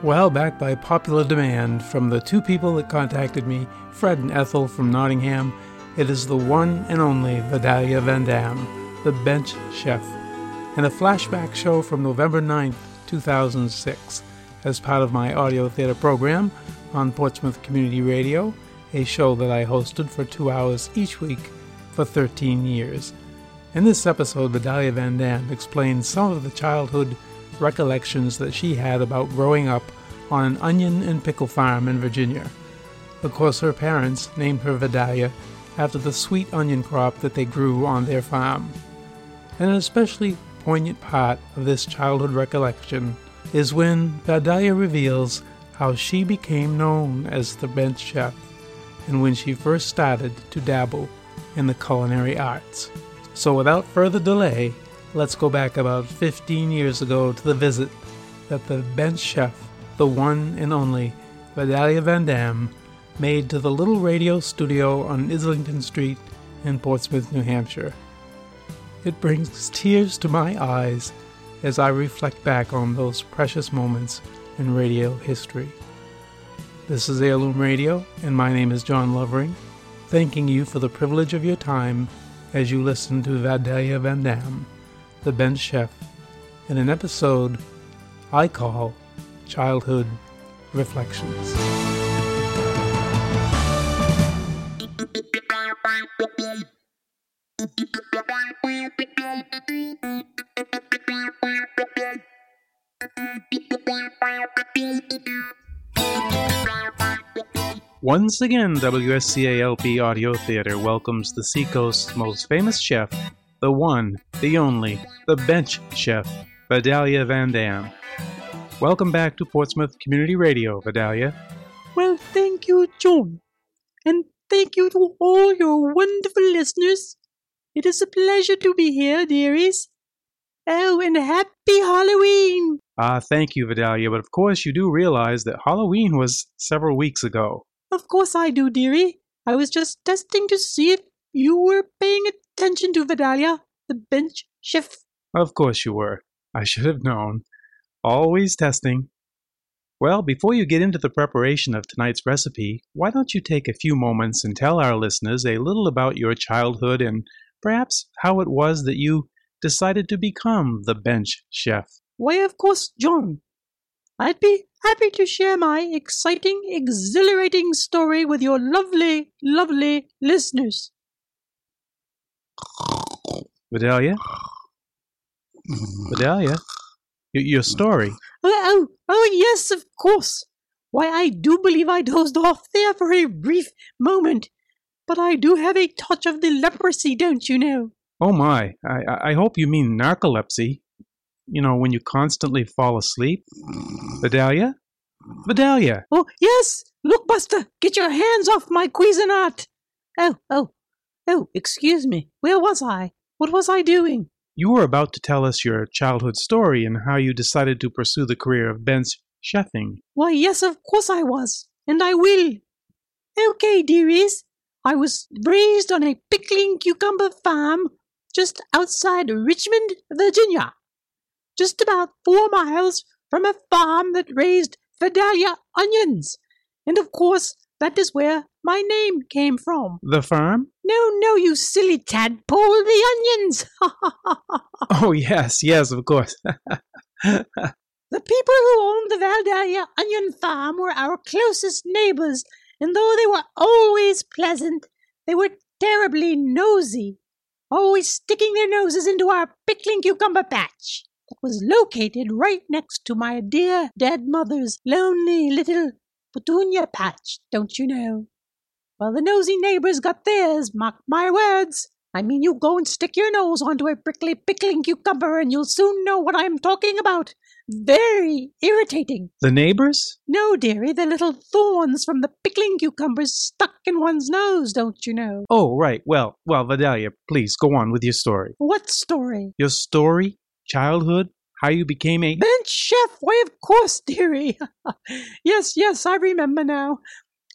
Well, back by popular demand from the two people that contacted me, Fred and Ethel from Nottingham, it is the one and only Vidalia Van Dam, the bench chef, in a flashback show from November 9th, 2006, as part of my audio theater program on Portsmouth Community Radio, a show that I hosted for two hours each week for 13 years. In this episode, Vidalia Van Dam explains some of the childhood recollections that she had about growing up on an onion and pickle farm in Virginia. Of course, her parents named her Vidalia after the sweet onion crop that they grew on their farm. And an especially poignant part of this childhood recollection is when Vidalia reveals how she became known as the bench chef and when she first started to dabble in the culinary arts. So, without further delay, let's go back about 15 years ago to the visit that the bench chef, the one and only Vidalia Van Dam, made to the little radio studio on Islington Street in Portsmouth, New Hampshire. It brings tears to my eyes as I reflect back on those precious moments in radio history. This is Heirloom Radio, and my name is John Lovering, thanking you for the privilege of your time as you listen to Vidalia Van Dam the bench chef, in an episode I call Childhood Reflections. Once again, WSCALP Audio Theater welcomes the Seacoast's most famous chef, the one, the only, the bench chef, Vidalia Van Dam. Welcome back to Portsmouth Community Radio, Vidalia. Well, thank you, John. And thank you to all your wonderful listeners. It is a pleasure to be here, dearies. Oh, and happy Halloween! Ah, thank you, Vidalia, but of course you do realize that Halloween was several weeks ago. Of course I do, dearie. I was just testing to see if you were paying attention to Vidalia, the bench chef. Of course you were. I should have known. Always testing. Well, before you get into the preparation of tonight's recipe, why don't you take a few moments and tell our listeners a little about your childhood and perhaps how it was that you decided to become the bench chef? Why, of course, John. I'd be happy to share my exciting, exhilarating story with your lovely, lovely listeners. Vidalia? Vidalia? Y- your story. Oh, oh, oh, yes, of course. Why, I do believe I dozed off there for a brief moment. But I do have a touch of the leprosy, don't you know? Oh my, I, I hope you mean narcolepsy. You know, when you constantly fall asleep. Vidalia? Vidalia! Oh, yes! Look, Buster, get your hands off my Cuisinart! Oh, oh, oh, excuse me. Where was I? What was I doing? You were about to tell us your childhood story and how you decided to pursue the career of bench chefing. Why, yes, of course I was, and I will. Okay, dearies. I was raised on a pickling cucumber farm just outside Richmond, Virginia. Just about four miles from a farm that raised Vidalia onions. And of course, that is where my name came from. The farm? No, no, you silly tadpole, the onions. Oh, yes, yes, of course. The people who owned the Vidalia onion farm were our closest neighbors, and though they were always pleasant, they were terribly nosy, always sticking their noses into our pickling cucumber patch that was located right next to my dear dead mother's lonely little petunia patch, don't you know? Well, the nosy neighbors got theirs, mark my words. I mean, you go and stick your nose onto a prickly pickling cucumber, and you'll soon know what I'm talking about. Very irritating. the neighbors? No, dearie, the little thorns from the pickling cucumbers stuck in one's nose, don't you know? Oh, right. Well, well, Vidalia, please go on with your story. What story? Your story, childhood, how you became a. Bench chef, why, of course, dearie. yes, yes, I remember now.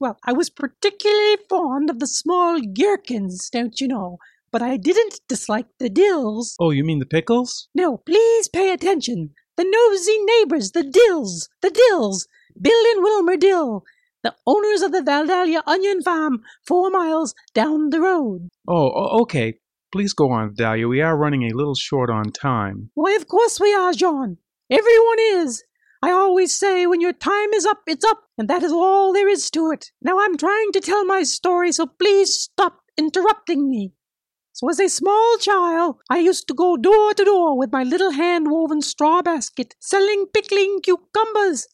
Well, I was particularly fond of the small gherkins, don't you know? But I didn't dislike the dills. Oh, you mean the pickles? No, please pay attention. The nosy neighbors, the Dills, the Dills, Bill and Wilmer Dill, the owners of the Vidalia Onion Farm, four miles down the road. Oh, okay. Please go on, Vidalia. We are running a little short on time. Why, of course we are, John. Everyone is. I always say when your time is up, it's up, and that is all there is to it. Now I'm trying to tell my story, so please stop interrupting me. So, as a small child, I used to go door to door with my little hand woven straw basket, selling pickling cucumbers.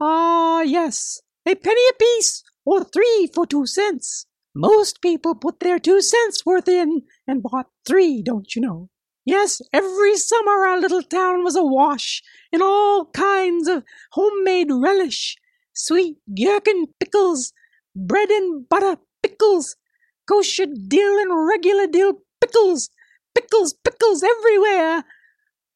Ah, yes, a penny apiece, or three for two cents. Most people put their two cents worth in and bought three, don't you know? Yes, every summer our little town was awash in all kinds of homemade relish, sweet gherkin pickles, bread and butter pickles, kosher dill and regular dill pickles, pickles, pickles everywhere.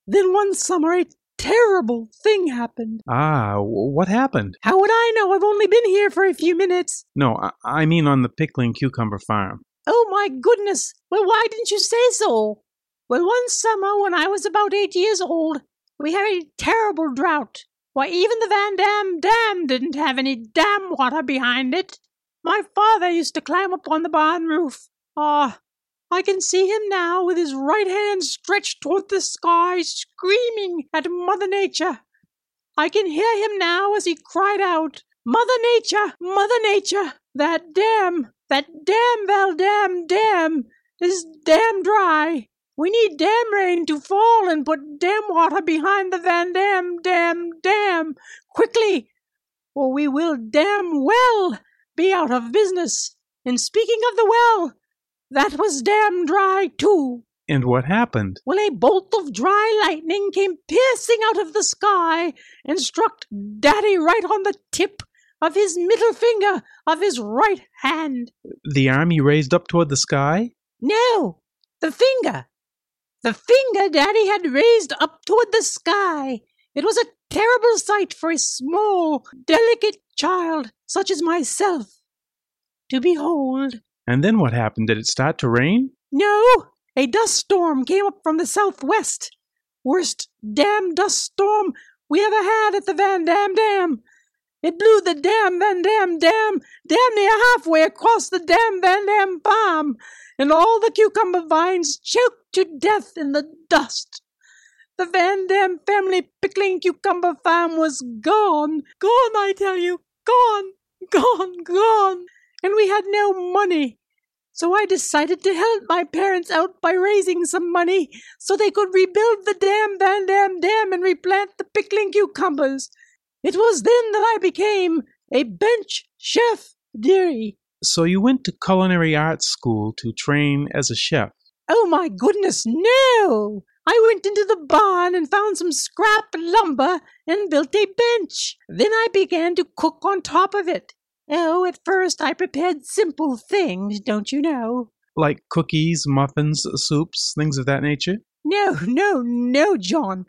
Then one summer a terrible thing happened. Ah, what happened? How would I know? I've only been here for a few minutes. No, I, I mean on the Pickling Cucumber Farm. Oh my goodness! Well, why didn't you say so? Well, one summer when I was about eight years old, we had a terrible drought. Why, even the Van Dam Dam didn't have any dam water behind it. My father used to climb up on the barn roof. Ah, I can see him now with his right hand stretched toward the sky, screaming at Mother Nature. I can hear him now as he cried out, Mother Nature, Mother Nature, that dam, that dam, Van Dam Dam, is dam dry. We need dam rain to fall and put dam water behind the Van Dam Dam Dam quickly, or we will damn well be out of business. And speaking of the well, that was damn dry too. And what happened? Well, a bolt of dry lightning came piercing out of the sky and struck Daddy right on the tip of his middle finger of his right hand. The arm he raised up toward the sky? No, the finger. The finger Daddy had raised up toward the sky. It was a terrible sight for a small, delicate child such as myself to behold. And then what happened? Did it start to rain? No, a dust storm came up from the southwest. Worst damn dust storm we ever had at the Van Dam Dam. It blew the damn Van Dam Dam damn near halfway across the damn Van Dam farm, and all the cucumber vines choked to death in the dust. The Van Dam family pickling cucumber farm was gone, gone, I tell you, gone, gone, gone, and we had no money. So I decided to help my parents out by raising some money so they could rebuild the damn Van Dam Dam and replant the pickling cucumbers. It was then that I became a bench chef, dearie. So you went to culinary arts school to train as a chef. Oh my goodness, no! I went into the barn and found some scrap lumber and built a bench. Then I began to cook on top of it. Oh, at first I prepared simple things, don't you know? Like cookies, muffins, soups, things of that nature? No, no, no, John.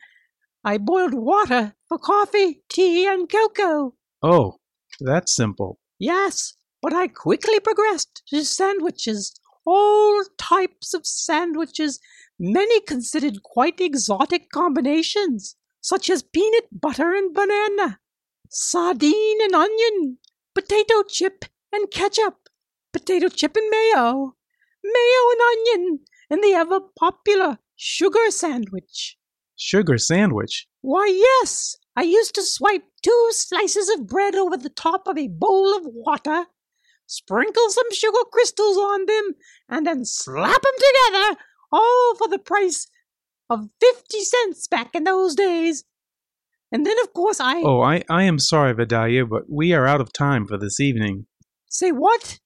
I boiled water for coffee, tea, and cocoa. Oh, that's simple. Yes, but I quickly progressed to sandwiches, all types of sandwiches, many considered quite exotic combinations, such as peanut butter and banana, sardine and onion, potato chip and ketchup, potato chip and mayo, mayo and onion, and the ever popular sugar sandwich. Sugar sandwich? Why, yes, I used to swipe two slices of bread over the top of a bowl of water, sprinkle some sugar crystals on them, and then slap them together, all for the price of 50 cents back in those days. And then, of course, I. Oh, I, I am sorry, Vidalia, but we are out of time for this evening. Say what?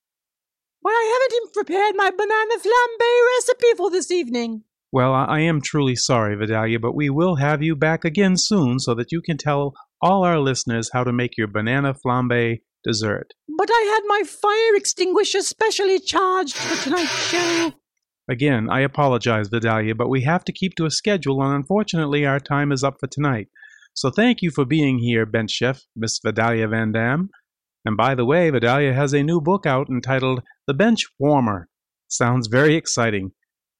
Why, I haven't even prepared my banana flambe recipe for this evening. Well, I, am truly sorry, Vidalia, but we will have you back again soon so that you can tell all our listeners how to make your banana flambe dessert. But I had my fire extinguisher specially charged for tonight's show. Again, I apologize, Vidalia, but we have to keep to a schedule, and unfortunately, our time is up for tonight. So thank you for being here, bench chef, Miss Vidalia Van Dam. And by the way, Vidalia has a new book out entitled The Bench Warmer. Sounds very exciting.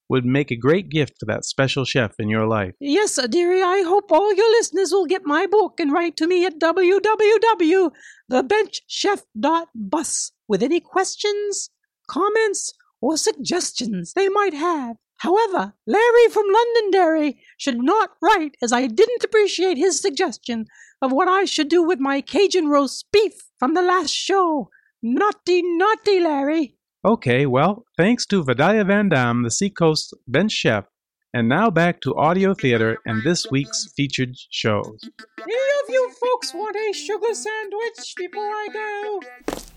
Would make a great gift for that special chef in your life. Yes, dearie, I hope all your listeners will get my book and write to me at www.thebenchchef.bus with any questions, comments, or suggestions they might have. However, Larry from Londonderry should not write as I didn't appreciate his suggestion of what I should do with my Cajun roast beef from the last show. Naughty, naughty, Larry. Okay, well, thanks to Vidalia Van Dam, the Seacoast bench chef. And now back to audio theater and this week's featured shows. Any of you folks want a sugar sandwich before I go?